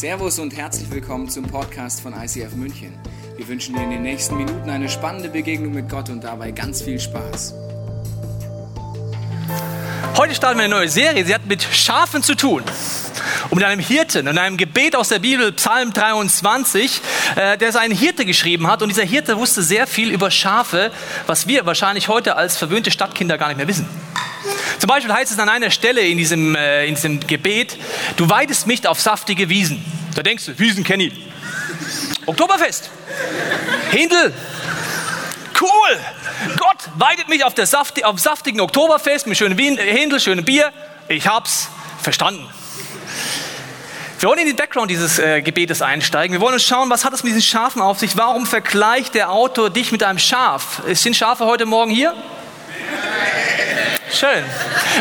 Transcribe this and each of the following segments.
Servus und herzlich willkommen zum Podcast von ICF München. Wir wünschen dir in den nächsten Minuten eine spannende Begegnung mit Gott und dabei ganz viel Spaß. Heute starten wir eine neue Serie. Sie hat mit Schafen zu tun. Und mit einem Hirten und einem Gebet aus der Bibel, Psalm 23, äh, der seinen Hirte geschrieben hat. Und dieser Hirte wusste sehr viel über Schafe, was wir wahrscheinlich heute als verwöhnte Stadtkinder gar nicht mehr wissen. Zum Beispiel heißt es an einer Stelle in diesem, äh, in diesem Gebet, du weidest mich auf saftige Wiesen. Da denkst du, Wiesen kenne ich. Oktoberfest. Hindel. Cool. Gott weidet mich auf, der Saft, auf saftigen Oktoberfest mit schönen Wien, Hindel, schönem Bier. Ich hab's verstanden. Wir wollen in den Background dieses äh, Gebetes einsteigen. Wir wollen uns schauen, was hat es mit diesen Schafen auf sich? Warum vergleicht der Autor dich mit einem Schaf? Sind Schafe heute Morgen hier? Schön.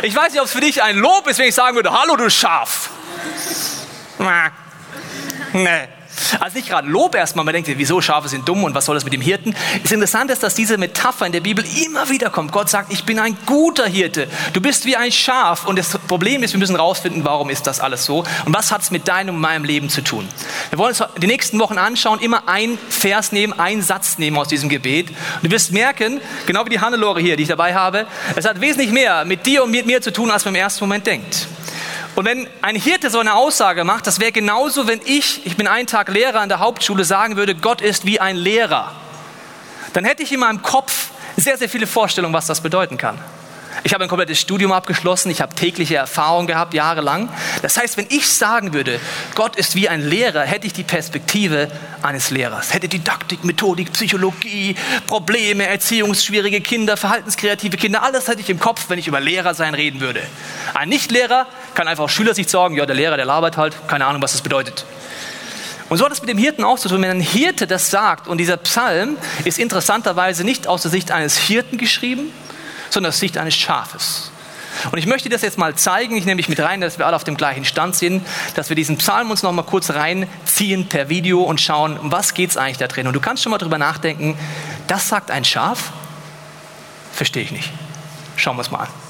Ich weiß nicht, ob es für dich ein Lob ist, wenn ich sagen würde, hallo du Schaf. Nee. Also nicht gerade Lob erstmal, man denkt, wieso Schafe sind dumm und was soll das mit dem Hirten? Das Interessante ist, dass diese Metapher in der Bibel immer wieder kommt. Gott sagt, ich bin ein guter Hirte. Du bist wie ein Schaf. Und das Problem ist, wir müssen rausfinden, warum ist das alles so und was hat es mit deinem und meinem Leben zu tun. Wir wollen uns die nächsten Wochen anschauen, immer ein Vers nehmen, einen Satz nehmen aus diesem Gebet. Und du wirst merken, genau wie die Hannelore hier, die ich dabei habe, es hat wesentlich mehr mit dir und mit mir zu tun, als man im ersten Moment denkt. Und wenn ein Hirte so eine Aussage macht, das wäre genauso, wenn ich, ich bin einen Tag Lehrer an der Hauptschule, sagen würde, Gott ist wie ein Lehrer. Dann hätte ich in meinem Kopf sehr, sehr viele Vorstellungen, was das bedeuten kann. Ich habe ein komplettes Studium abgeschlossen, ich habe tägliche Erfahrung gehabt, jahrelang. Das heißt, wenn ich sagen würde, Gott ist wie ein Lehrer, hätte ich die Perspektive eines Lehrers. Hätte Didaktik, Methodik, Psychologie, Probleme, erziehungsschwierige Kinder, verhaltenskreative Kinder, alles hätte ich im Kopf, wenn ich über Lehrer sein reden würde. Ein Nichtlehrer kann einfach aus Schülersicht sagen, ja, der Lehrer, der labert halt, keine Ahnung, was das bedeutet. Und so hat es mit dem Hirten auch zu tun. Wenn ein Hirte das sagt, und dieser Psalm ist interessanterweise nicht aus der Sicht eines Hirten geschrieben, sondern aus Sicht eines Schafes. Und ich möchte das jetzt mal zeigen, ich nehme mich mit rein, dass wir alle auf dem gleichen Stand sind, dass wir diesen Psalm uns noch mal kurz reinziehen per Video und schauen, was geht es eigentlich da drin. Und du kannst schon mal drüber nachdenken, das sagt ein Schaf? Verstehe ich nicht. Schauen wir es mal an.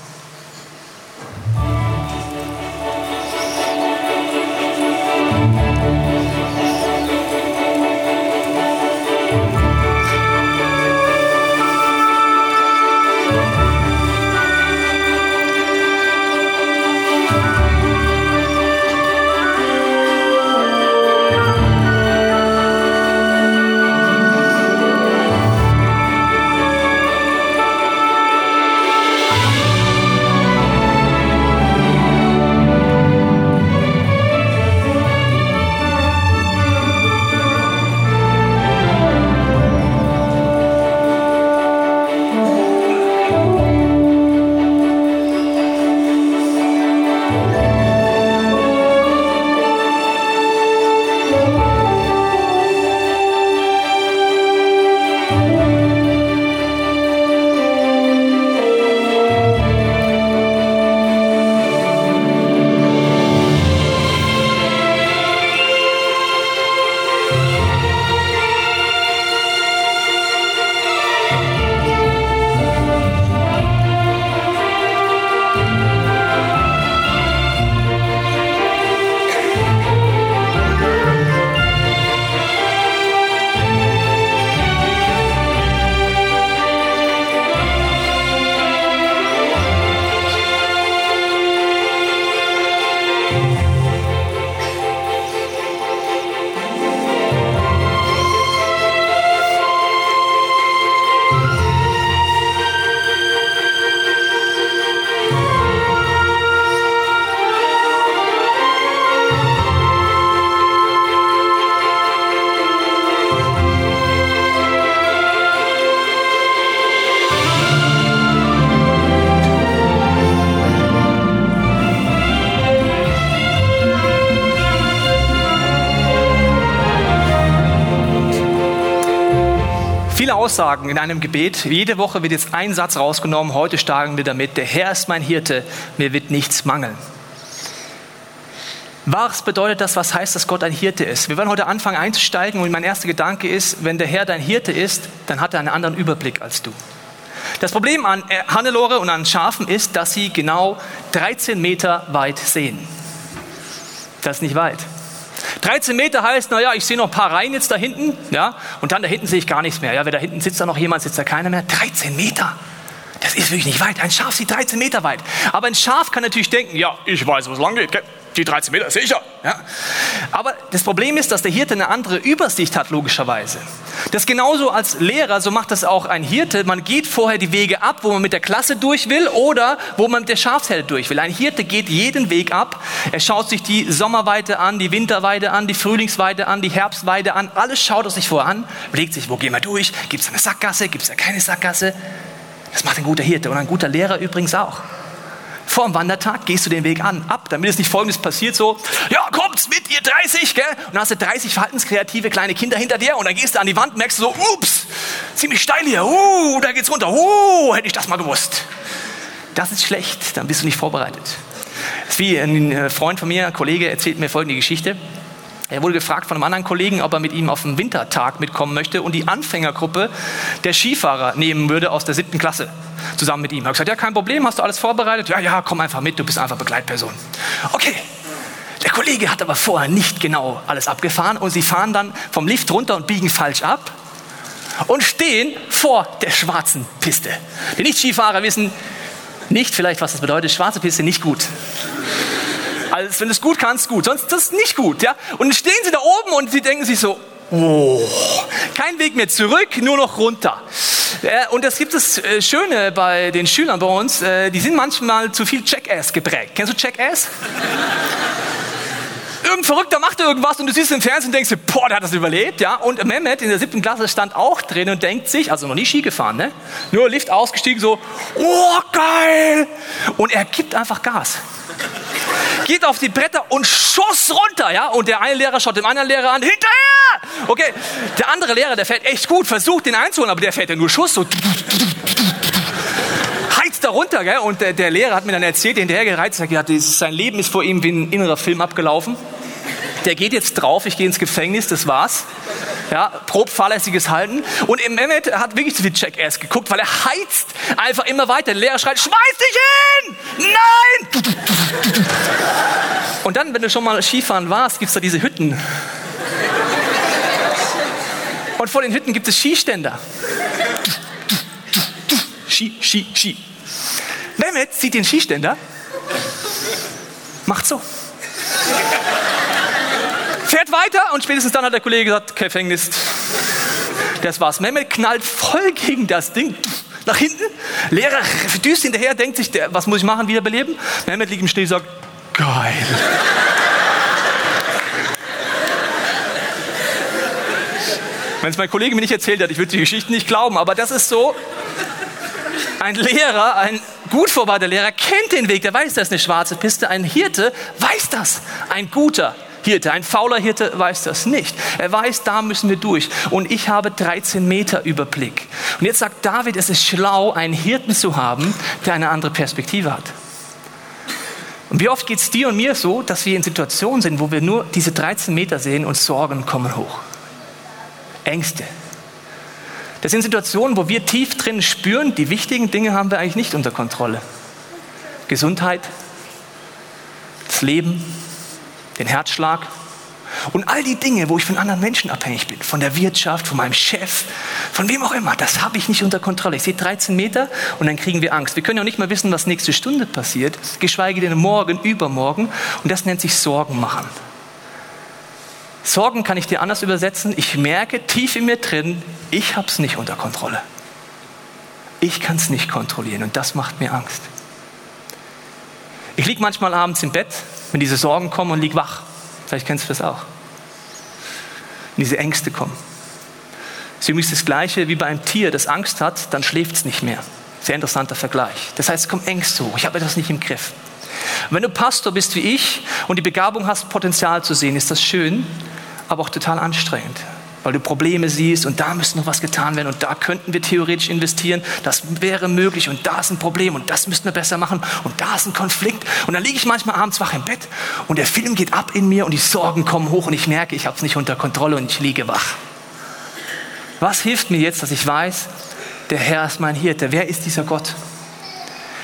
Aussagen in einem Gebet. Jede Woche wird jetzt ein Satz rausgenommen. Heute starten wir damit, der Herr ist mein Hirte, mir wird nichts mangeln. Was bedeutet das? Was heißt, dass Gott ein Hirte ist? Wir werden heute anfangen einzusteigen und mein erster Gedanke ist, wenn der Herr dein Hirte ist, dann hat er einen anderen Überblick als du. Das Problem an äh, Hannelore und an Schafen ist, dass sie genau 13 Meter weit sehen. Das ist nicht weit. 13 Meter heißt, naja, ich sehe noch ein paar Reihen jetzt da hinten, ja, und dann da hinten sehe ich gar nichts mehr. Ja, wer da hinten sitzt da noch jemand, sitzt da keiner mehr. 13 Meter. Das ist wirklich nicht weit. Ein Schaf sieht 13 Meter weit. Aber ein Schaf kann natürlich denken, ja, ich weiß, wo es lang geht. Gell? Die 13 Meter, sicher. Ja. Aber das Problem ist, dass der Hirte eine andere Übersicht hat, logischerweise. Das genauso als Lehrer, so macht das auch ein Hirte. Man geht vorher die Wege ab, wo man mit der Klasse durch will oder wo man mit der Schafsherde durch will. Ein Hirte geht jeden Weg ab. Er schaut sich die Sommerweide an, die Winterweide an, die Frühlingsweide an, die Herbstweide an. Alles schaut er sich vorher an, überlegt sich, wo gehen wir durch? Gibt es eine Sackgasse? Gibt es da keine Sackgasse? Das macht ein guter Hirte und ein guter Lehrer übrigens auch. Vor dem Wandertag gehst du den Weg an, ab, damit es nicht folgendes passiert, so, ja, kommt mit, ihr 30, gell? Und dann hast du 30 verhaltenskreative kleine Kinder hinter dir und dann gehst du an die Wand merkst so, ups, ziemlich steil hier, uh, da geht's runter, uh, hätte ich das mal gewusst. Das ist schlecht, dann bist du nicht vorbereitet. Wie ein äh, Freund von mir, ein Kollege, erzählt mir folgende Geschichte. Er wurde gefragt von einem anderen Kollegen, ob er mit ihm auf den Wintertag mitkommen möchte und die Anfängergruppe der Skifahrer nehmen würde aus der siebten Klasse zusammen mit ihm. Er hat gesagt, ja, kein Problem, hast du alles vorbereitet? Ja, ja, komm einfach mit, du bist einfach Begleitperson. Okay. Der Kollege hat aber vorher nicht genau alles abgefahren und sie fahren dann vom Lift runter und biegen falsch ab und stehen vor der schwarzen Piste. Die Nicht-Skifahrer wissen nicht vielleicht, was das bedeutet. Schwarze Piste nicht gut. Also wenn du es gut kannst, gut. Sonst das ist nicht gut. Ja? Und dann stehen sie da oben und sie denken sich so, oh, kein Weg mehr zurück, nur noch runter. Und das gibt es äh, Schöne bei den Schülern bei uns, äh, die sind manchmal zu viel Jackass geprägt. Kennst du Jackass? Irgendein Verrückter macht irgendwas und du siehst im Fernsehen und denkst dir, boah, der hat das überlebt, ja. Und Mehmet in der siebten Klasse stand auch drin und denkt sich, also noch nie Ski gefahren, ne? Nur Lift ausgestiegen, so, oh, geil! Und er gibt einfach Gas geht auf die Bretter und schoss runter, ja? Und der eine Lehrer schaut dem anderen Lehrer an, hinterher! Okay, der andere Lehrer, der fährt echt gut, versucht den einzuholen, aber der fährt ja nur Schuss, so heizt da runter, gell? Und der, der Lehrer hat mir dann erzählt, hinterher gereizt, sein Leben ist vor ihm wie ein innerer Film abgelaufen der geht jetzt drauf, ich gehe ins Gefängnis, das war's. Ja, prob fahrlässiges Halten. Und Mehmet hat wirklich zu viel Jackass geguckt, weil er heizt einfach immer weiter. Der Lehrer schreit, schmeiß dich hin! Nein! Und dann, wenn du schon mal Skifahren warst, gibt es da diese Hütten. Und vor den Hütten gibt es Skiständer. Ski, Ski, Ski. Mehmet sieht den Skiständer, macht so fährt weiter und spätestens dann hat der Kollege gesagt, Gefängnis. Das war's. Mehmet knallt voll gegen das Ding nach hinten. Lehrer düst hinterher, denkt sich, der, was muss ich machen, wiederbeleben? Mehmet liegt im Schnee und sagt, geil. Wenn es mein Kollege mir nicht erzählt hat, ich würde die Geschichte nicht glauben, aber das ist so. Ein Lehrer, ein gut vorbereiteter Lehrer kennt den Weg, der weiß, das ist eine schwarze Piste. Ein Hirte weiß das, ein guter Hirte. Ein fauler Hirte weiß das nicht. Er weiß, da müssen wir durch. Und ich habe 13 Meter Überblick. Und jetzt sagt David, es ist schlau, einen Hirten zu haben, der eine andere Perspektive hat. Und wie oft geht es dir und mir so, dass wir in Situationen sind, wo wir nur diese 13 Meter sehen und Sorgen kommen hoch. Ängste. Das sind Situationen, wo wir tief drin spüren, die wichtigen Dinge haben wir eigentlich nicht unter Kontrolle. Gesundheit, das Leben, den Herzschlag und all die Dinge, wo ich von anderen Menschen abhängig bin, von der Wirtschaft, von meinem Chef, von wem auch immer, das habe ich nicht unter Kontrolle. Ich sehe 13 Meter und dann kriegen wir Angst. Wir können ja nicht mal wissen, was nächste Stunde passiert, geschweige denn morgen, übermorgen. Und das nennt sich Sorgen machen. Sorgen kann ich dir anders übersetzen. Ich merke tief in mir drin, ich habe es nicht unter Kontrolle. Ich kann es nicht kontrollieren und das macht mir Angst. Ich liege manchmal abends im Bett wenn diese Sorgen kommen und lieg wach. Vielleicht kennst du das auch. Wenn diese Ängste kommen. Das ist übrigens das Gleiche wie bei einem Tier, das Angst hat, dann schläft es nicht mehr. Sehr interessanter Vergleich. Das heißt, es kommen Ängste hoch. Ich habe etwas nicht im Griff. Und wenn du Pastor bist wie ich und die Begabung hast, Potenzial zu sehen, ist das schön, aber auch total anstrengend weil du Probleme siehst und da müsste noch was getan werden und da könnten wir theoretisch investieren, das wäre möglich und da ist ein Problem und das müssten wir besser machen und da ist ein Konflikt und dann liege ich manchmal abends wach im Bett und der Film geht ab in mir und die Sorgen kommen hoch und ich merke, ich habe es nicht unter Kontrolle und ich liege wach. Was hilft mir jetzt, dass ich weiß, der Herr ist mein Hirte? Wer ist dieser Gott?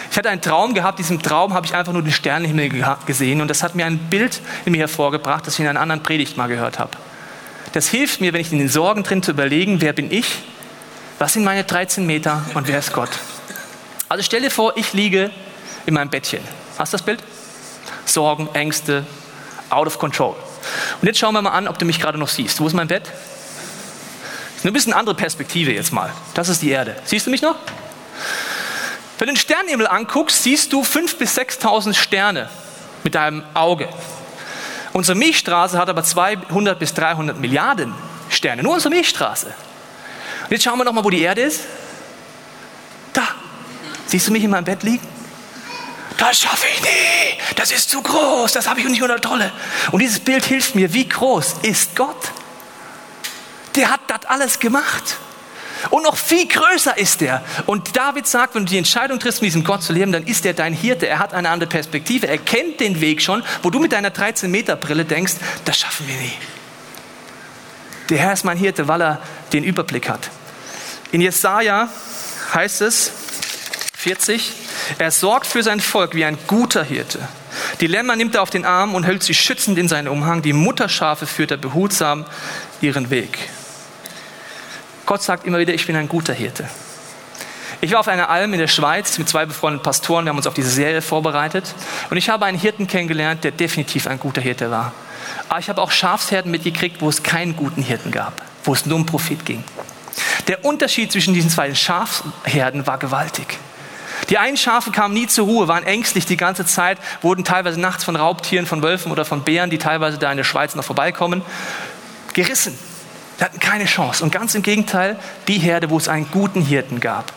Ich hatte einen Traum gehabt, diesem Traum habe ich einfach nur den Sternenhimmel gesehen und das hat mir ein Bild in mir hervorgebracht, das ich in einer anderen Predigt mal gehört habe. Das hilft mir, wenn ich in den Sorgen drin zu überlegen, wer bin ich, was sind meine 13 Meter und wer ist Gott. Also stell dir vor, ich liege in meinem Bettchen. Hast du das Bild? Sorgen, Ängste, out of control. Und jetzt schauen wir mal an, ob du mich gerade noch siehst. Wo ist mein Bett? Das ist eine bisschen andere Perspektive jetzt mal. Das ist die Erde. Siehst du mich noch? Wenn du den Sternenhimmel anguckst, siehst du 5.000 bis 6.000 Sterne mit deinem Auge. Unsere Milchstraße hat aber 200 bis 300 Milliarden Sterne. Nur unsere Milchstraße. Und jetzt schauen wir noch mal, wo die Erde ist. Da. Siehst du mich in meinem Bett liegen? Das schaffe ich nie. Das ist zu groß. Das habe ich nicht unter Tolle. Und dieses Bild hilft mir. Wie groß ist Gott? Der hat das alles gemacht. Und noch viel größer ist er. Und David sagt, wenn du die Entscheidung triffst, mit diesem Gott zu leben, dann ist er dein Hirte. Er hat eine andere Perspektive. Er kennt den Weg schon, wo du mit deiner 13-Meter-Brille denkst, das schaffen wir nie. Der Herr ist mein Hirte, weil er den Überblick hat. In Jesaja heißt es, 40, er sorgt für sein Volk wie ein guter Hirte. Die Lämmer nimmt er auf den Arm und hält sie schützend in seinen Umhang. Die Mutterschafe führt er behutsam ihren Weg. Gott sagt immer wieder, ich bin ein guter Hirte. Ich war auf einer Alm in der Schweiz mit zwei befreundeten Pastoren. Wir haben uns auf diese Serie vorbereitet. Und ich habe einen Hirten kennengelernt, der definitiv ein guter Hirte war. Aber ich habe auch Schafsherden mitgekriegt, wo es keinen guten Hirten gab, wo es nur um Profit ging. Der Unterschied zwischen diesen zwei Schafherden war gewaltig. Die einen Schafe kamen nie zur Ruhe, waren ängstlich die ganze Zeit, wurden teilweise nachts von Raubtieren, von Wölfen oder von Bären, die teilweise da in der Schweiz noch vorbeikommen, gerissen. Die hatten keine Chance. Und ganz im Gegenteil, die Herde, wo es einen guten Hirten gab.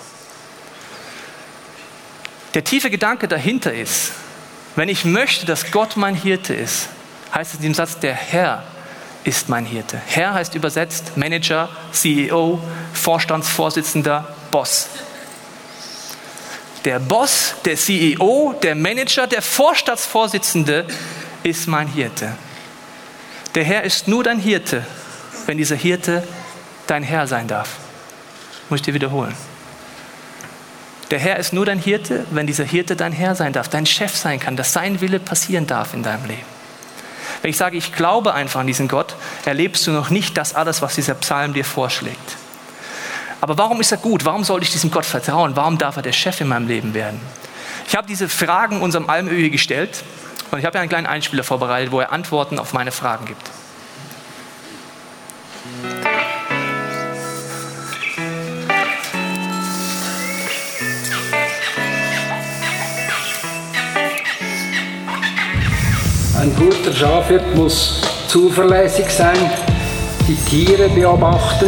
Der tiefe Gedanke dahinter ist, wenn ich möchte, dass Gott mein Hirte ist, heißt es in dem Satz, der Herr ist mein Hirte. Herr heißt übersetzt Manager, CEO, Vorstandsvorsitzender, Boss. Der Boss, der CEO, der Manager, der Vorstandsvorsitzende ist mein Hirte. Der Herr ist nur dein Hirte, wenn dieser Hirte dein Herr sein darf. Muss ich dir wiederholen. Der Herr ist nur dein Hirte, wenn dieser Hirte dein Herr sein darf, dein Chef sein kann, dass sein Wille passieren darf in deinem Leben. Wenn ich sage, ich glaube einfach an diesen Gott, erlebst du noch nicht das alles, was dieser Psalm dir vorschlägt. Aber warum ist er gut? Warum sollte ich diesem Gott vertrauen? Warum darf er der Chef in meinem Leben werden? Ich habe diese Fragen unserem Almöhi gestellt und ich habe einen kleinen Einspieler vorbereitet, wo er Antworten auf meine Fragen gibt. Ein guter Schafhirt muss zuverlässig sein, die Tiere beobachten,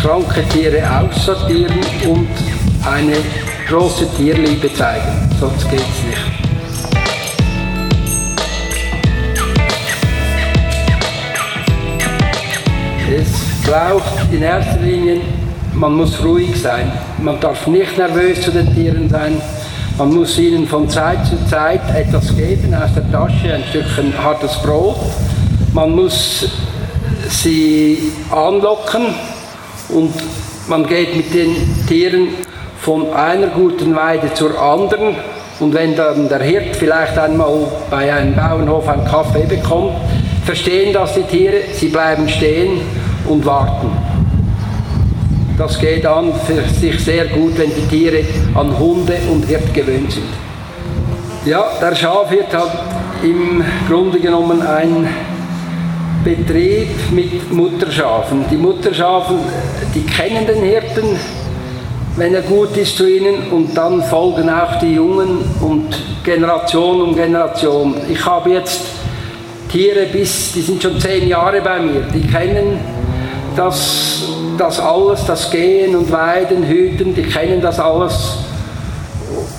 kranke Tiere aussortieren und eine große Tierliebe zeigen. Sonst geht es nicht. Es braucht in erster Linie, man muss ruhig sein. Man darf nicht nervös zu den Tieren sein. Man muss ihnen von Zeit zu Zeit etwas geben aus der Tasche, ein Stückchen hartes Brot. Man muss sie anlocken und man geht mit den Tieren von einer guten Weide zur anderen. Und wenn dann der Hirt vielleicht einmal bei einem Bauernhof einen Kaffee bekommt, verstehen das die Tiere, sie bleiben stehen und warten. Das geht an für sich sehr gut, wenn die Tiere an Hunde und Hirt gewöhnt sind. Ja, der Schafhirt hat im Grunde genommen einen Betrieb mit Mutterschafen. Die Mutterschafen, die kennen den Hirten, wenn er gut ist zu ihnen und dann folgen auch die Jungen und Generation um Generation. Ich habe jetzt Tiere bis, die sind schon zehn Jahre bei mir, die kennen das das alles, das Gehen und Weiden, Hüten, die kennen das alles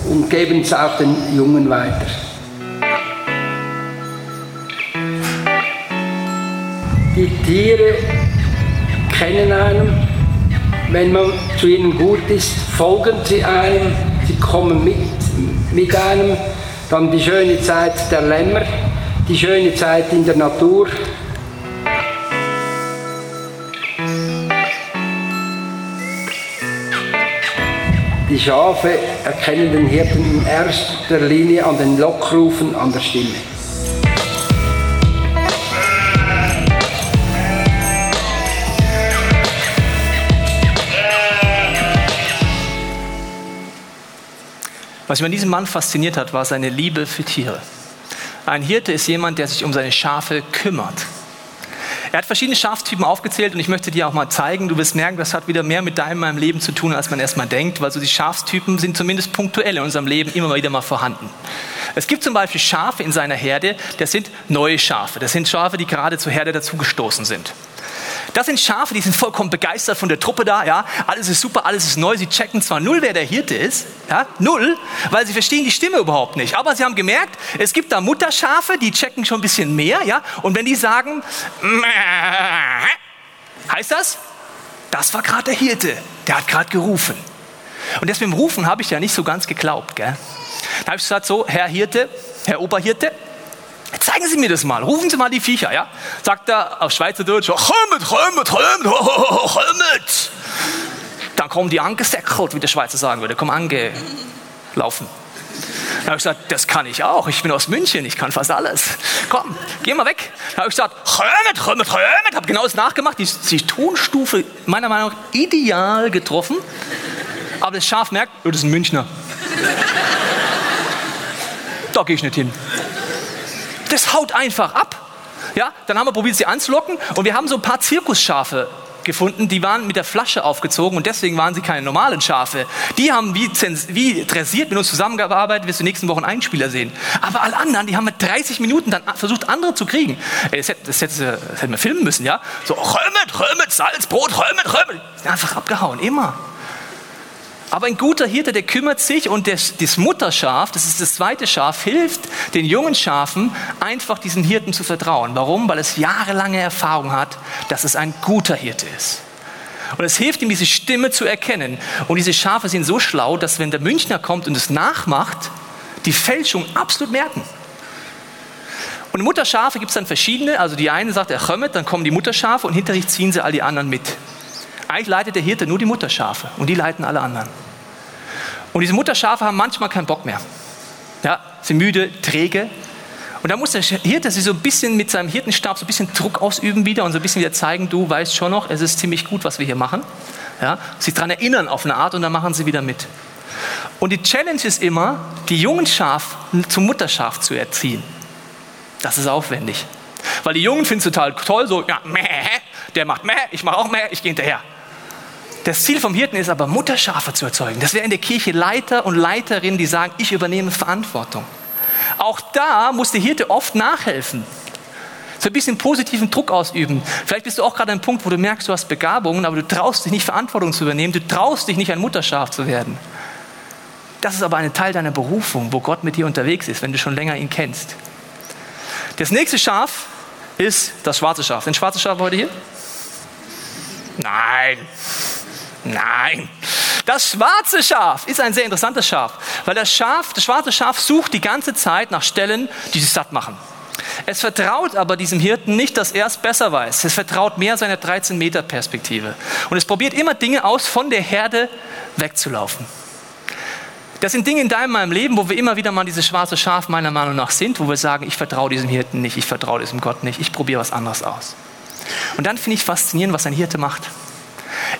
und geben es auch den Jungen weiter. Die Tiere kennen einen, wenn man zu ihnen gut ist, folgen sie einem, sie kommen mit, mit einem. Dann die schöne Zeit der Lämmer, die schöne Zeit in der Natur, Die Schafe erkennen den Hirten in erster Linie an den Lockrufen, an der Stimme. Was mich an diesem Mann fasziniert hat, war seine Liebe für Tiere. Ein Hirte ist jemand, der sich um seine Schafe kümmert. Er hat verschiedene Schaftypen aufgezählt und ich möchte dir auch mal zeigen. Du wirst merken, das hat wieder mehr mit deinem meinem Leben zu tun, als man erstmal denkt, weil so die Schafstypen sind zumindest punktuell in unserem Leben immer wieder mal vorhanden. Es gibt zum Beispiel Schafe in seiner Herde, das sind neue Schafe. Das sind Schafe, die gerade zur Herde dazugestoßen sind. Das sind Schafe, die sind vollkommen begeistert von der Truppe da, ja. Alles ist super, alles ist neu. Sie checken zwar null, wer der Hirte ist, ja, null, weil sie verstehen die Stimme überhaupt nicht. Aber sie haben gemerkt, es gibt da Mutterschafe, die checken schon ein bisschen mehr, ja. Und wenn die sagen, heißt das, das war gerade der Hirte, der hat gerade gerufen. Und das mit dem Rufen habe ich ja nicht so ganz geglaubt, gell. Da habe ich gesagt, so, Herr Hirte, Herr Oberhirte, Zeigen Sie mir das mal. Rufen Sie mal die Viecher, ja? Sagt er auf Schweizerdeutsch, kommt, kommt, kommt, kommt. Dann kommen die angesäckelt, wie der Schweizer sagen würde, kommen angelaufen. Dann habe ich gesagt, das kann ich auch. Ich bin aus München, ich kann fast alles. Komm, geh mal weg. Dann habe ich gesagt, kommt, kommt, kommt. Habe genau das nachgemacht. Die, die Tonstufe meiner Meinung nach ideal getroffen. Aber das Schaf merkt, oh, das ist ein Münchner. da gehe ich nicht hin. Haut einfach ab. Ja, dann haben wir probiert, sie anzulocken und wir haben so ein paar Zirkusschafe gefunden, die waren mit der Flasche aufgezogen und deswegen waren sie keine normalen Schafe. Die haben wie, wie dressiert mit uns zusammengearbeitet, wirst du nächsten Wochen einen Spieler sehen. Aber alle anderen, die haben mit 30 Minuten dann versucht, andere zu kriegen. Das hätten hätte, das hätte wir filmen müssen, ja? So, Römet, Römet, Salz, Brot, Römet, Römet. Einfach abgehauen, immer. Aber ein guter Hirte, der kümmert sich und das, das Mutterschaf, das ist das zweite Schaf, hilft den jungen Schafen einfach diesem Hirten zu vertrauen. Warum? Weil es jahrelange Erfahrung hat, dass es ein guter Hirte ist. Und es hilft ihm, diese Stimme zu erkennen. Und diese Schafe sind so schlau, dass wenn der Münchner kommt und es nachmacht, die Fälschung absolut merken. Und Mutterschafe gibt es dann verschiedene. Also die eine sagt, er kommt, dann kommen die Mutterschafe und hinter sich ziehen sie all die anderen mit. Eigentlich leitet der Hirte nur die Mutterschafe und die leiten alle anderen. Und diese Mutterschafe haben manchmal keinen Bock mehr. Ja, sind müde, träge. Und da muss der Hirte sich so ein bisschen mit seinem Hirtenstab so ein bisschen Druck ausüben wieder und so ein bisschen wieder zeigen, du weißt schon noch, es ist ziemlich gut, was wir hier machen. Ja, sich daran erinnern auf eine Art und dann machen sie wieder mit. Und die Challenge ist immer, die jungen Schaf zum Mutterschaf zu erziehen. Das ist aufwendig. Weil die Jungen finden es total toll, so, ja, meh, der macht meh, ich mache auch meh, ich gehe hinterher. Das Ziel vom Hirten ist aber, Mutterschafe zu erzeugen. Das wäre in der Kirche Leiter und Leiterinnen, die sagen, ich übernehme Verantwortung. Auch da muss der Hirte oft nachhelfen. So ein bisschen positiven Druck ausüben. Vielleicht bist du auch gerade an einem Punkt, wo du merkst, du hast Begabungen, aber du traust dich nicht, Verantwortung zu übernehmen. Du traust dich nicht, ein Mutterschaf zu werden. Das ist aber ein Teil deiner Berufung, wo Gott mit dir unterwegs ist, wenn du schon länger ihn kennst. Das nächste Schaf ist das schwarze Schaf. Sind schwarze Schafe heute hier? Nein. Nein. Das schwarze Schaf ist ein sehr interessantes Schaf, weil das Schaf, das schwarze Schaf sucht die ganze Zeit nach Stellen, die sich satt machen. Es vertraut aber diesem Hirten nicht, dass er es besser weiß. Es vertraut mehr seiner 13 Meter Perspektive. Und es probiert immer Dinge aus, von der Herde wegzulaufen. Das sind Dinge in deinem meinem Leben, wo wir immer wieder mal dieses schwarze Schaf meiner Meinung nach sind, wo wir sagen, ich vertraue diesem Hirten nicht, ich vertraue diesem Gott nicht, ich probiere was anderes aus. Und dann finde ich faszinierend, was ein Hirte macht.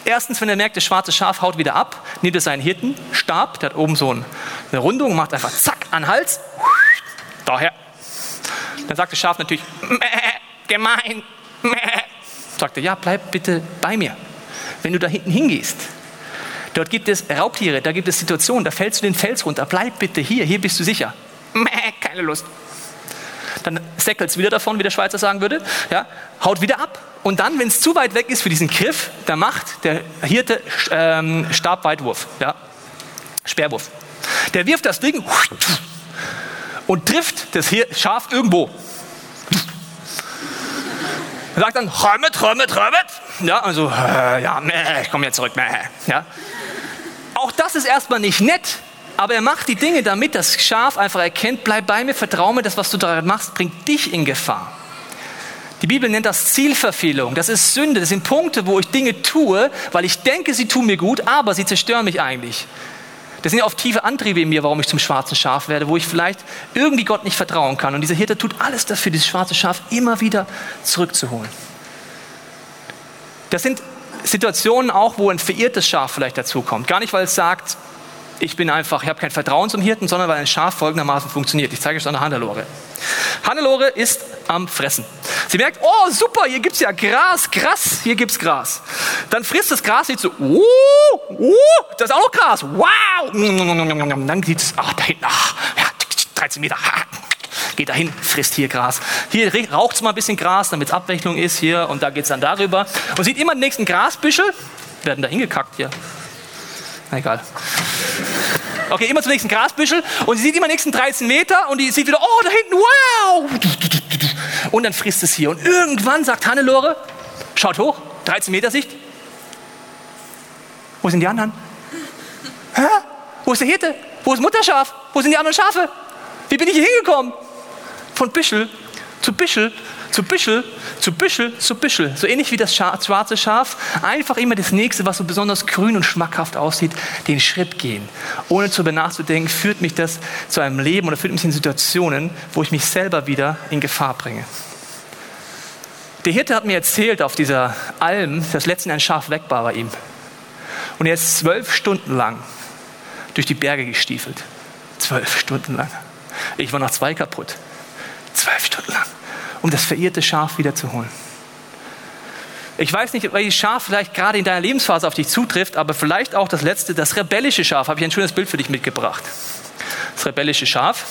Erstens, wenn er merkt, das schwarze Schaf haut wieder ab, nimmt er seinen Hirtenstab, der hat oben so eine Rundung, macht einfach zack an den Hals, daher. Dann sagt das Schaf natürlich, gemein, mäh. sagt er, ja, bleib bitte bei mir. Wenn du da hinten hingehst, dort gibt es Raubtiere, da gibt es Situationen, da fällst du den Fels runter, bleib bitte hier, hier bist du sicher. Mäh, keine Lust. Dann säckelt wieder davon, wie der Schweizer sagen würde, ja, haut wieder ab und dann, wenn es zu weit weg ist für diesen Griff, da macht der Hirte ähm, Stabweitwurf, ja, Speerwurf. Der wirft das Ding und trifft das Schaf irgendwo. Er sagt dann, Römet, Römet, Römet. Ja, also, äh, ja, ich komme jetzt zurück. Ja. Auch das ist erstmal nicht nett, aber er macht die Dinge damit das Schaf einfach erkennt, bleib bei mir, vertraue mir, das, was du da machst, bringt dich in Gefahr. Die Bibel nennt das Zielverfehlung. Das ist Sünde. Das sind Punkte, wo ich Dinge tue, weil ich denke, sie tun mir gut, aber sie zerstören mich eigentlich. Das sind ja oft tiefe Antriebe in mir, warum ich zum schwarzen Schaf werde, wo ich vielleicht irgendwie Gott nicht vertrauen kann. Und dieser Hirte tut alles dafür, dieses schwarze Schaf immer wieder zurückzuholen. Das sind Situationen auch, wo ein verirrtes Schaf vielleicht dazukommt. Gar nicht, weil es sagt, ich bin einfach, ich habe kein Vertrauen zum Hirten, sondern weil ein Schaf folgendermaßen funktioniert. Ich zeige euch das an der Hannelore. Hannelore ist am Fressen. Sie merkt, oh super, hier gibt es ja Gras, krass, hier gibt es Gras. Dann frisst das Gras nicht so, oh, oh, das ist auch Gras, wow. Dann sieht es, ach, da hinten, ach, ja, 13 Meter, geht dahin, frisst hier Gras. Hier raucht es mal ein bisschen Gras, damit es Abwechslung ist hier und da geht es dann darüber. Und sieht immer den nächsten Grasbüschel, werden da hingekackt hier. Egal. Okay, immer zum nächsten Grasbüschel und sie sieht immer nächsten 13 Meter und die sieht wieder, oh, da hinten, wow! Und dann frisst es hier. Und irgendwann sagt Hannelore, schaut hoch, 13 Meter Sicht. Wo sind die anderen? Hä? Wo ist der Hirte? Wo ist Mutterschaf? Wo sind die anderen Schafe? Wie bin ich hier hingekommen? Von Büschel zu Büschel zu Büschel, zu Büschel, zu Büschel. So ähnlich wie das schwarze Schaf. Einfach immer das nächste, was so besonders grün und schmackhaft aussieht, den Schritt gehen. Ohne darüber nachzudenken, führt mich das zu einem Leben oder führt mich in Situationen, wo ich mich selber wieder in Gefahr bringe. Der Hirte hat mir erzählt auf dieser Alm, dass letztens ein Schaf weg war bei ihm. Und er ist zwölf Stunden lang durch die Berge gestiefelt. Zwölf Stunden lang. Ich war nach zwei kaputt. Zwölf Stunden lang um das verirrte Schaf wiederzuholen. Ich weiß nicht, welches Schaf vielleicht gerade in deiner Lebensphase auf dich zutrifft, aber vielleicht auch das letzte, das rebellische Schaf. Habe ich ein schönes Bild für dich mitgebracht. Das rebellische Schaf,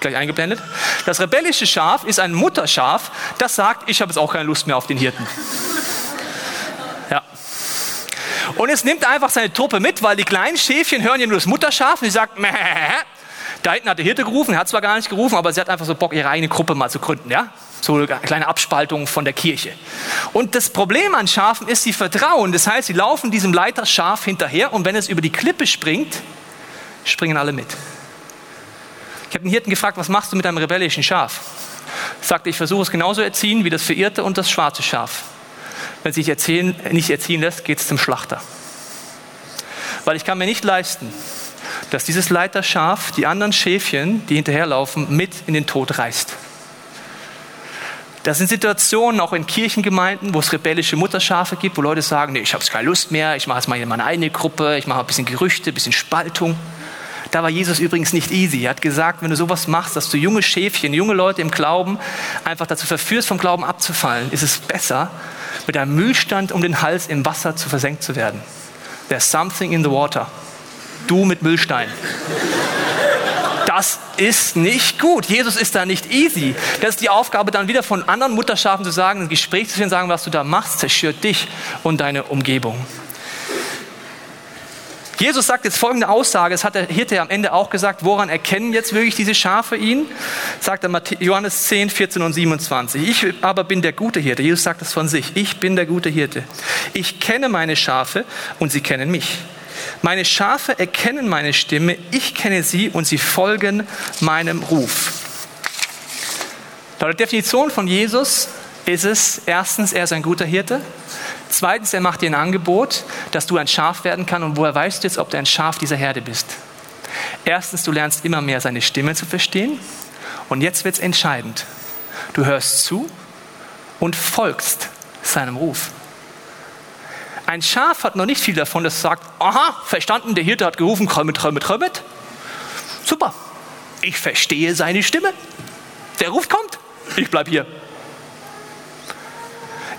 gleich eingeblendet. Das rebellische Schaf ist ein Mutterschaf, das sagt, ich habe jetzt auch keine Lust mehr auf den Hirten. Ja. Und es nimmt einfach seine Truppe mit, weil die kleinen Schäfchen hören ja nur das Mutterschaf und sie sagt, Mäh. da hinten hat der Hirte gerufen, er hat zwar gar nicht gerufen, aber sie hat einfach so Bock, ihre eigene Gruppe mal zu gründen, ja? So eine kleine Abspaltung von der Kirche. Und das Problem an Schafen ist, sie vertrauen. Das heißt, sie laufen diesem Leiter Schaf hinterher und wenn es über die Klippe springt, springen alle mit. Ich habe den Hirten gefragt, was machst du mit einem rebellischen Schaf? Er sagte, ich versuche es genauso erziehen wie das verirrte und das schwarze Schaf. Wenn es sich erziehen, nicht erziehen lässt, geht es zum Schlachter. Weil ich kann mir nicht leisten, dass dieses Leiterschaf die anderen Schäfchen, die hinterherlaufen, mit in den Tod reißt. Das sind Situationen auch in Kirchengemeinden, wo es rebellische Mutterschafe gibt, wo Leute sagen, nee, ich habe keine Lust mehr, ich mache jetzt mal in meine eigene Gruppe, ich mache ein bisschen Gerüchte, ein bisschen Spaltung. Da war Jesus übrigens nicht easy. Er hat gesagt, wenn du sowas machst, dass du junge Schäfchen, junge Leute im Glauben einfach dazu verführst, vom Glauben abzufallen, ist es besser, mit einem Müllstand um den Hals im Wasser zu versenkt zu werden. There's something in the water. Du mit Müllstein das ist nicht gut. Jesus ist da nicht easy. Das ist die Aufgabe dann wieder von anderen Mutterschafen zu sagen, ein Gespräch zu führen, sagen, was du da machst, zerstört dich und deine Umgebung. Jesus sagt jetzt folgende Aussage, das hat der Hirte am Ende auch gesagt, woran erkennen jetzt wirklich diese Schafe ihn? Sagt er Johannes 10, 14 und 27. Ich aber bin der gute Hirte. Jesus sagt das von sich. Ich bin der gute Hirte. Ich kenne meine Schafe und sie kennen mich. Meine Schafe erkennen meine Stimme, ich kenne sie und sie folgen meinem Ruf. Laut der Definition von Jesus ist es erstens, er ist ein guter Hirte. Zweitens, er macht dir ein Angebot, dass du ein Schaf werden kannst. Und woher weißt du jetzt, ob du ein Schaf dieser Herde bist? Erstens, du lernst immer mehr seine Stimme zu verstehen. Und jetzt wird es entscheidend. Du hörst zu und folgst seinem Ruf. Ein Schaf hat noch nicht viel davon, das sagt, aha, verstanden, der Hirte hat gerufen, krömmet, krömmet, krömmet. Super, ich verstehe seine Stimme. Der Ruf kommt, ich bleibe hier.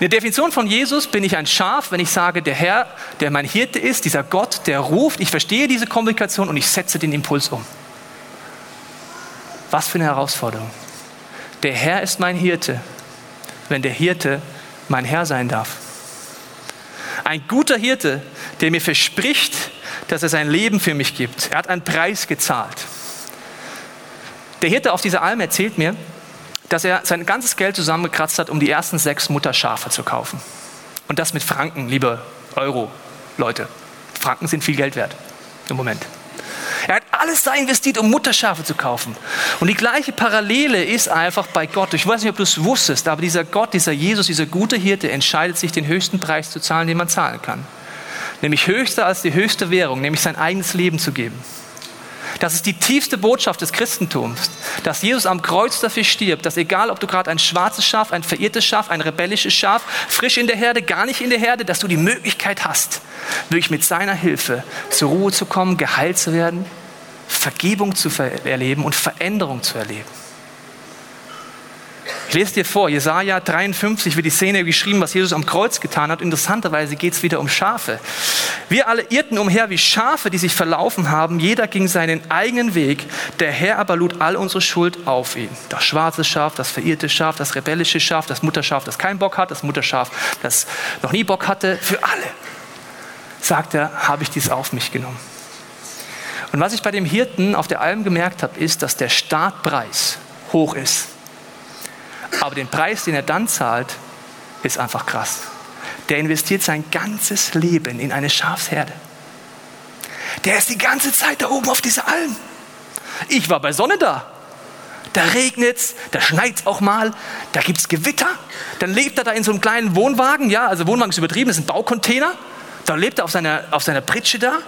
In der Definition von Jesus bin ich ein Schaf, wenn ich sage, der Herr, der mein Hirte ist, dieser Gott, der ruft, ich verstehe diese Kommunikation und ich setze den Impuls um. Was für eine Herausforderung. Der Herr ist mein Hirte, wenn der Hirte mein Herr sein darf. Ein guter Hirte, der mir verspricht, dass er sein Leben für mich gibt. Er hat einen Preis gezahlt. Der Hirte auf dieser Alm erzählt mir, dass er sein ganzes Geld zusammengekratzt hat, um die ersten sechs Mutterschafe zu kaufen. Und das mit Franken, liebe Euro, Leute. Franken sind viel Geld wert im Moment. Er hat alles da investiert, um Mutterschafe zu kaufen. Und die gleiche Parallele ist einfach bei Gott. Ich weiß nicht, ob du es wusstest, aber dieser Gott, dieser Jesus, dieser gute Hirte entscheidet sich, den höchsten Preis zu zahlen, den man zahlen kann. Nämlich höchster als die höchste Währung, nämlich sein eigenes Leben zu geben. Das ist die tiefste Botschaft des Christentums, dass Jesus am Kreuz dafür stirbt, dass egal, ob du gerade ein schwarzes Schaf, ein verirrtes Schaf, ein rebellisches Schaf, frisch in der Herde, gar nicht in der Herde, dass du die Möglichkeit hast, wirklich mit seiner Hilfe zur Ruhe zu kommen, geheilt zu werden, Vergebung zu erleben und Veränderung zu erleben. Ich lese dir vor, Jesaja 53 wird die Szene geschrieben, was Jesus am Kreuz getan hat. Interessanterweise geht es wieder um Schafe. Wir alle irrten umher wie Schafe, die sich verlaufen haben. Jeder ging seinen eigenen Weg. Der Herr aber lud all unsere Schuld auf ihn. Das schwarze Schaf, das verirrte Schaf, das rebellische Schaf, das Mutterschaf, das keinen Bock hat, das Mutterschaf, das noch nie Bock hatte. Für alle, sagt er, habe ich dies auf mich genommen. Und was ich bei dem Hirten auf der Alm gemerkt habe, ist, dass der Startpreis hoch ist. Aber den Preis, den er dann zahlt, ist einfach krass. Der investiert sein ganzes Leben in eine Schafsherde. Der ist die ganze Zeit da oben auf dieser Alm. Ich war bei Sonne da. Da regnet es, da schneit es auch mal, da gibt es Gewitter. Dann lebt er da in so einem kleinen Wohnwagen. Ja, also Wohnwagen ist übertrieben, das ist ein Baucontainer. Da lebt er auf seiner, auf seiner Pritsche da.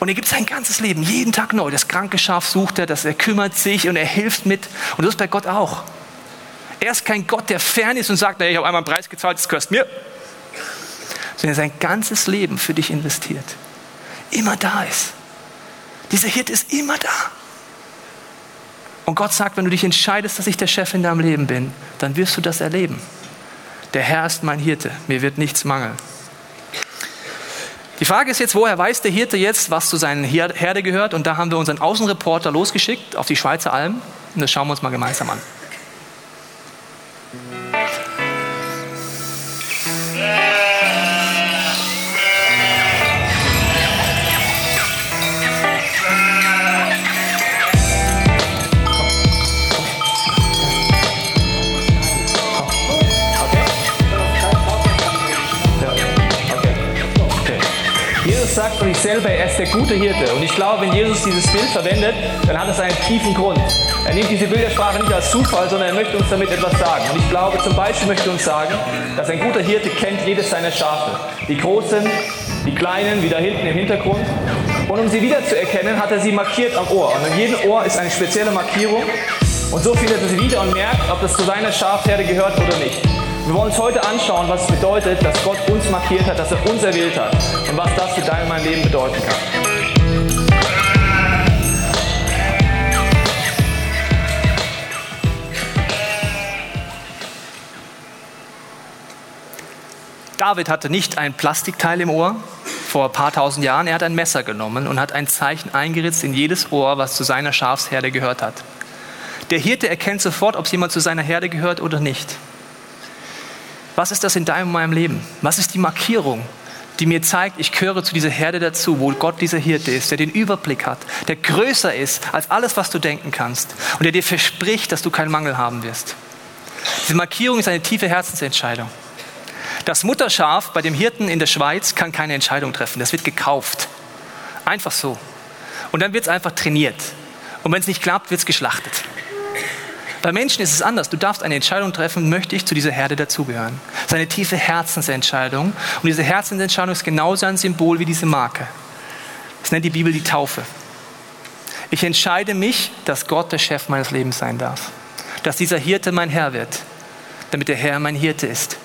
Und er gibt sein ganzes Leben, jeden Tag neu. Das kranke Schaf sucht er, das er kümmert sich und er hilft mit. Und das ist bei Gott auch. Er ist kein Gott, der fern ist und sagt, naja, ich habe einmal einen Preis gezahlt, das kostet mir. Sondern er sein ganzes Leben für dich investiert. Immer da ist. Dieser Hirt ist immer da. Und Gott sagt, wenn du dich entscheidest, dass ich der Chef in deinem Leben bin, dann wirst du das erleben. Der Herr ist mein Hirte, mir wird nichts mangeln. Die Frage ist jetzt, woher weiß der Hirte jetzt, was zu seinen Herde gehört? Und da haben wir unseren Außenreporter losgeschickt auf die Schweizer Alm. Und das schauen wir uns mal gemeinsam an. Selber, er ist der gute Hirte. Und ich glaube, wenn Jesus dieses Bild verwendet, dann hat es einen tiefen Grund. Er nimmt diese Bildersprache nicht als Zufall, sondern er möchte uns damit etwas sagen. Und ich glaube, zum Beispiel möchte uns sagen, dass ein guter Hirte kennt jedes seiner Schafe. Die großen, die kleinen, wie da hinten im Hintergrund. Und um sie wiederzuerkennen, hat er sie markiert am Ohr. Und an jedem Ohr ist eine spezielle Markierung. Und so findet er sie wieder und merkt, ob das zu seiner Schafherde gehört oder nicht. Wir wollen uns heute anschauen, was es bedeutet, dass Gott uns markiert hat, dass er uns erwählt hat und was das für dein und mein Leben bedeuten kann. David hatte nicht ein Plastikteil im Ohr vor ein paar tausend Jahren, er hat ein Messer genommen und hat ein Zeichen eingeritzt in jedes Ohr, was zu seiner Schafsherde gehört hat. Der Hirte erkennt sofort, ob jemand zu seiner Herde gehört oder nicht. Was ist das in deinem und meinem Leben? Was ist die Markierung, die mir zeigt, ich gehöre zu dieser Herde dazu, wo Gott dieser Hirte ist, der den Überblick hat, der größer ist als alles, was du denken kannst und der dir verspricht, dass du keinen Mangel haben wirst. Diese Markierung ist eine tiefe Herzensentscheidung. Das Mutterschaf bei dem Hirten in der Schweiz kann keine Entscheidung treffen. Das wird gekauft. Einfach so. Und dann wird es einfach trainiert. Und wenn es nicht klappt, wird es geschlachtet. Bei Menschen ist es anders. Du darfst eine Entscheidung treffen, möchte ich zu dieser Herde dazugehören. Das ist eine tiefe Herzensentscheidung. Und diese Herzensentscheidung ist genauso ein Symbol wie diese Marke. Das nennt die Bibel die Taufe. Ich entscheide mich, dass Gott der Chef meines Lebens sein darf. Dass dieser Hirte mein Herr wird, damit der Herr mein Hirte ist.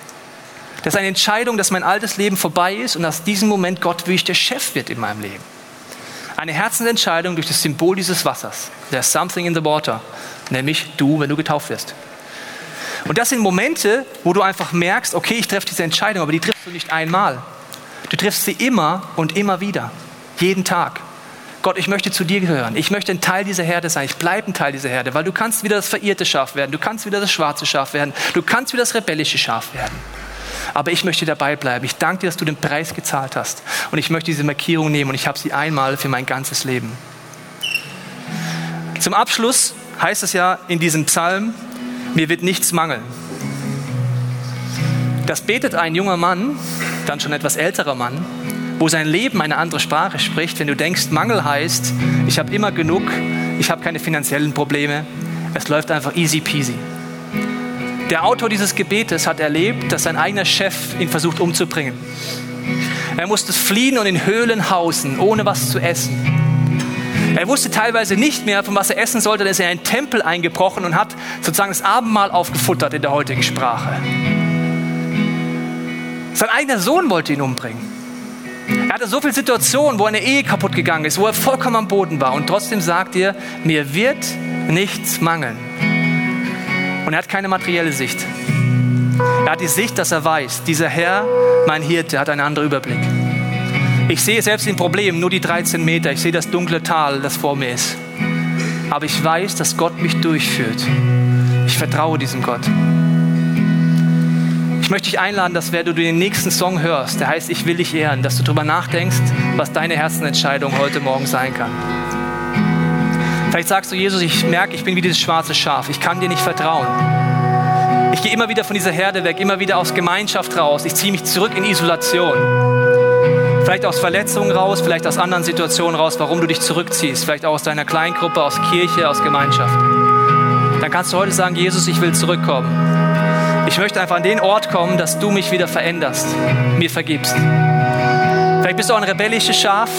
Das ist eine Entscheidung, dass mein altes Leben vorbei ist und aus diesem Moment Gott wirklich der Chef wird in meinem Leben. Eine Herzensentscheidung durch das Symbol dieses Wassers. There's something in the water nämlich du, wenn du getauft wirst. Und das sind Momente, wo du einfach merkst, okay, ich treffe diese Entscheidung, aber die triffst du nicht einmal. Du triffst sie immer und immer wieder, jeden Tag. Gott, ich möchte zu dir gehören. Ich möchte ein Teil dieser Herde sein. Ich bleibe ein Teil dieser Herde, weil du kannst wieder das verirrte Schaf werden. Du kannst wieder das schwarze Schaf werden. Du kannst wieder das rebellische Schaf werden. Aber ich möchte dabei bleiben. Ich danke dir, dass du den Preis gezahlt hast. Und ich möchte diese Markierung nehmen und ich habe sie einmal für mein ganzes Leben. Zum Abschluss heißt es ja in diesem Psalm, mir wird nichts mangeln. Das betet ein junger Mann, dann schon etwas älterer Mann, wo sein Leben eine andere Sprache spricht. Wenn du denkst, Mangel heißt, ich habe immer genug, ich habe keine finanziellen Probleme, es läuft einfach easy peasy. Der Autor dieses Gebetes hat erlebt, dass sein eigener Chef ihn versucht umzubringen. Er musste fliehen und in Höhlen hausen, ohne was zu essen. Er wusste teilweise nicht mehr, von was er essen sollte, dann ist er in einen Tempel eingebrochen und hat sozusagen das Abendmahl aufgefuttert in der heutigen Sprache. Sein eigener Sohn wollte ihn umbringen. Er hatte so viele Situationen, wo eine Ehe kaputt gegangen ist, wo er vollkommen am Boden war. Und trotzdem sagt er, mir wird nichts mangeln. Und er hat keine materielle Sicht. Er hat die Sicht, dass er weiß, dieser Herr, mein Hirte, hat einen anderen Überblick. Ich sehe selbst in Problemen nur die 13 Meter. Ich sehe das dunkle Tal, das vor mir ist. Aber ich weiß, dass Gott mich durchführt. Ich vertraue diesem Gott. Ich möchte dich einladen, dass wer du den nächsten Song hörst, der heißt Ich will dich ehren, dass du darüber nachdenkst, was deine Herzenentscheidung heute Morgen sein kann. Vielleicht sagst du, Jesus, ich merke, ich bin wie dieses schwarze Schaf. Ich kann dir nicht vertrauen. Ich gehe immer wieder von dieser Herde weg, immer wieder aus Gemeinschaft raus. Ich ziehe mich zurück in Isolation. Vielleicht aus Verletzungen raus, vielleicht aus anderen Situationen raus, warum du dich zurückziehst. Vielleicht auch aus deiner Kleingruppe, aus Kirche, aus Gemeinschaft. Dann kannst du heute sagen, Jesus, ich will zurückkommen. Ich möchte einfach an den Ort kommen, dass du mich wieder veränderst, mir vergibst. Vielleicht bist du auch ein rebellisches Schaf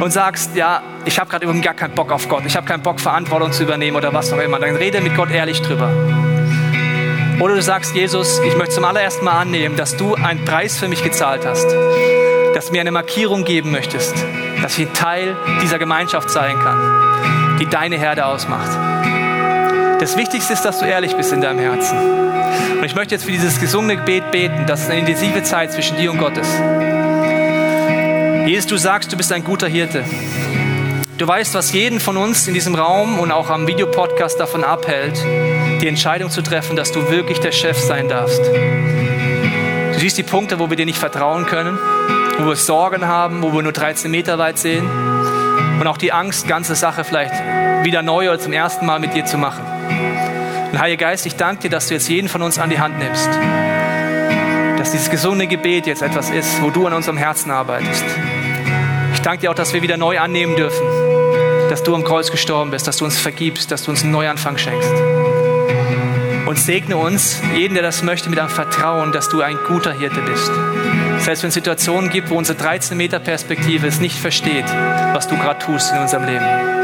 und sagst, ja, ich habe gerade irgendwie gar keinen Bock auf Gott, ich habe keinen Bock, Verantwortung zu übernehmen oder was auch immer. Dann rede mit Gott ehrlich drüber. Oder du sagst, Jesus, ich möchte zum allerersten Mal annehmen, dass du einen Preis für mich gezahlt hast, dass du mir eine Markierung geben möchtest, dass ich ein Teil dieser Gemeinschaft sein kann, die deine Herde ausmacht. Das Wichtigste ist, dass du ehrlich bist in deinem Herzen. Und ich möchte jetzt für dieses gesungene Gebet beten, dass es eine intensive Zeit zwischen dir und Gott ist. Jesus, du sagst, du bist ein guter Hirte. Du weißt, was jeden von uns in diesem Raum und auch am Videopodcast davon abhält, die Entscheidung zu treffen, dass du wirklich der Chef sein darfst. Du siehst die Punkte, wo wir dir nicht vertrauen können, wo wir Sorgen haben, wo wir nur 13 Meter weit sehen und auch die Angst, ganze Sache vielleicht wieder neu oder zum ersten Mal mit dir zu machen. Und Heiliger Geist, ich danke dir, dass du jetzt jeden von uns an die Hand nimmst. Dass dieses gesunde Gebet jetzt etwas ist, wo du an unserem Herzen arbeitest. Ich danke dir auch, dass wir wieder neu annehmen dürfen, dass du am Kreuz gestorben bist, dass du uns vergibst, dass du uns einen Neuanfang schenkst. Und segne uns, jeden, der das möchte, mit einem Vertrauen, dass du ein guter Hirte bist. Selbst wenn es Situationen gibt, wo unsere 13 Meter Perspektive es nicht versteht, was du gerade tust in unserem Leben.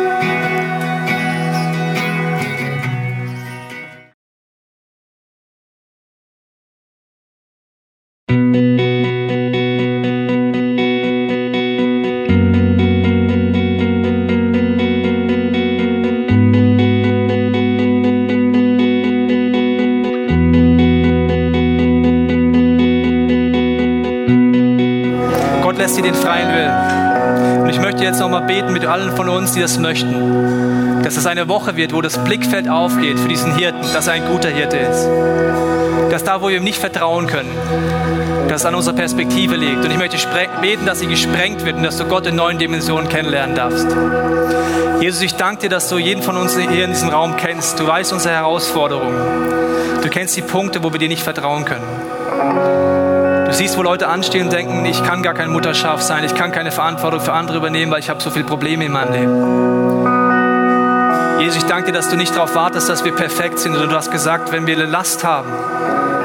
Lässt dir den freien Willen. Und ich möchte jetzt nochmal beten mit allen von uns, die das möchten, dass es eine Woche wird, wo das Blickfeld aufgeht für diesen Hirten, dass er ein guter Hirte ist. Dass da, wo wir ihm nicht vertrauen können, dass es an unserer Perspektive liegt. Und ich möchte beten, dass sie gesprengt wird und dass du Gott in neuen Dimensionen kennenlernen darfst. Jesus, ich danke dir, dass du jeden von uns hier in diesem Raum kennst. Du weißt unsere Herausforderungen. Du kennst die Punkte, wo wir dir nicht vertrauen können. Du siehst, wo Leute anstehen und denken, ich kann gar kein Mutterschaf sein, ich kann keine Verantwortung für andere übernehmen, weil ich habe so viele Probleme in meinem Leben. Jesus, ich danke dir, dass du nicht darauf wartest, dass wir perfekt sind, sondern du hast gesagt, wenn wir eine Last haben,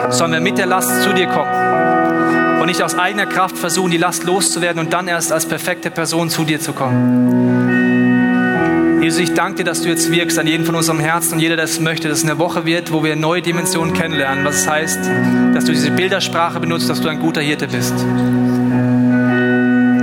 sollen wir mit der Last zu dir kommen und nicht aus eigener Kraft versuchen, die Last loszuwerden und dann erst als perfekte Person zu dir zu kommen. Jesus, ich danke dir, dass du jetzt wirkst an jedem von unserem Herzen und jeder, der es möchte, dass es eine Woche wird, wo wir neue Dimensionen kennenlernen, was es heißt, dass du diese Bildersprache benutzt, dass du ein guter Hirte bist.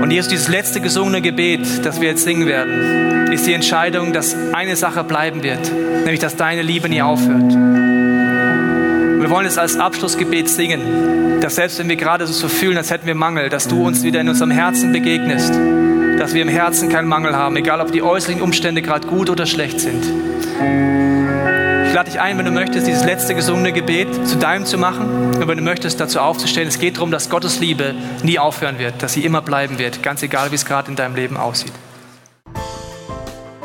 Und Jesus, dieses letzte gesungene Gebet, das wir jetzt singen werden, ist die Entscheidung, dass eine Sache bleiben wird, nämlich dass deine Liebe nie aufhört. Wir wollen es als Abschlussgebet singen, dass selbst wenn wir gerade so fühlen, als hätten wir Mangel, dass du uns wieder in unserem Herzen begegnest, dass wir im Herzen keinen Mangel haben, egal ob die äußeren Umstände gerade gut oder schlecht sind. Ich lade dich ein, wenn du möchtest, dieses letzte gesungene Gebet zu deinem zu machen. Und wenn du möchtest, dazu aufzustellen. Es geht darum, dass Gottes Liebe nie aufhören wird, dass sie immer bleiben wird, ganz egal, wie es gerade in deinem Leben aussieht.